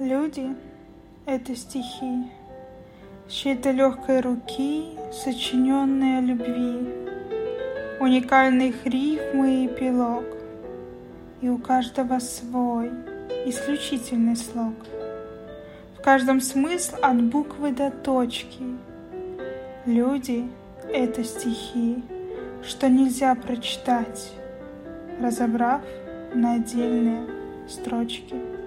Люди — это стихи, с чьей-то легкой руки, сочиненные о любви, уникальных рифмы и пилок, и у каждого свой исключительный слог. В каждом смысл от буквы до точки. Люди — это стихи, что нельзя прочитать, разобрав на отдельные строчки.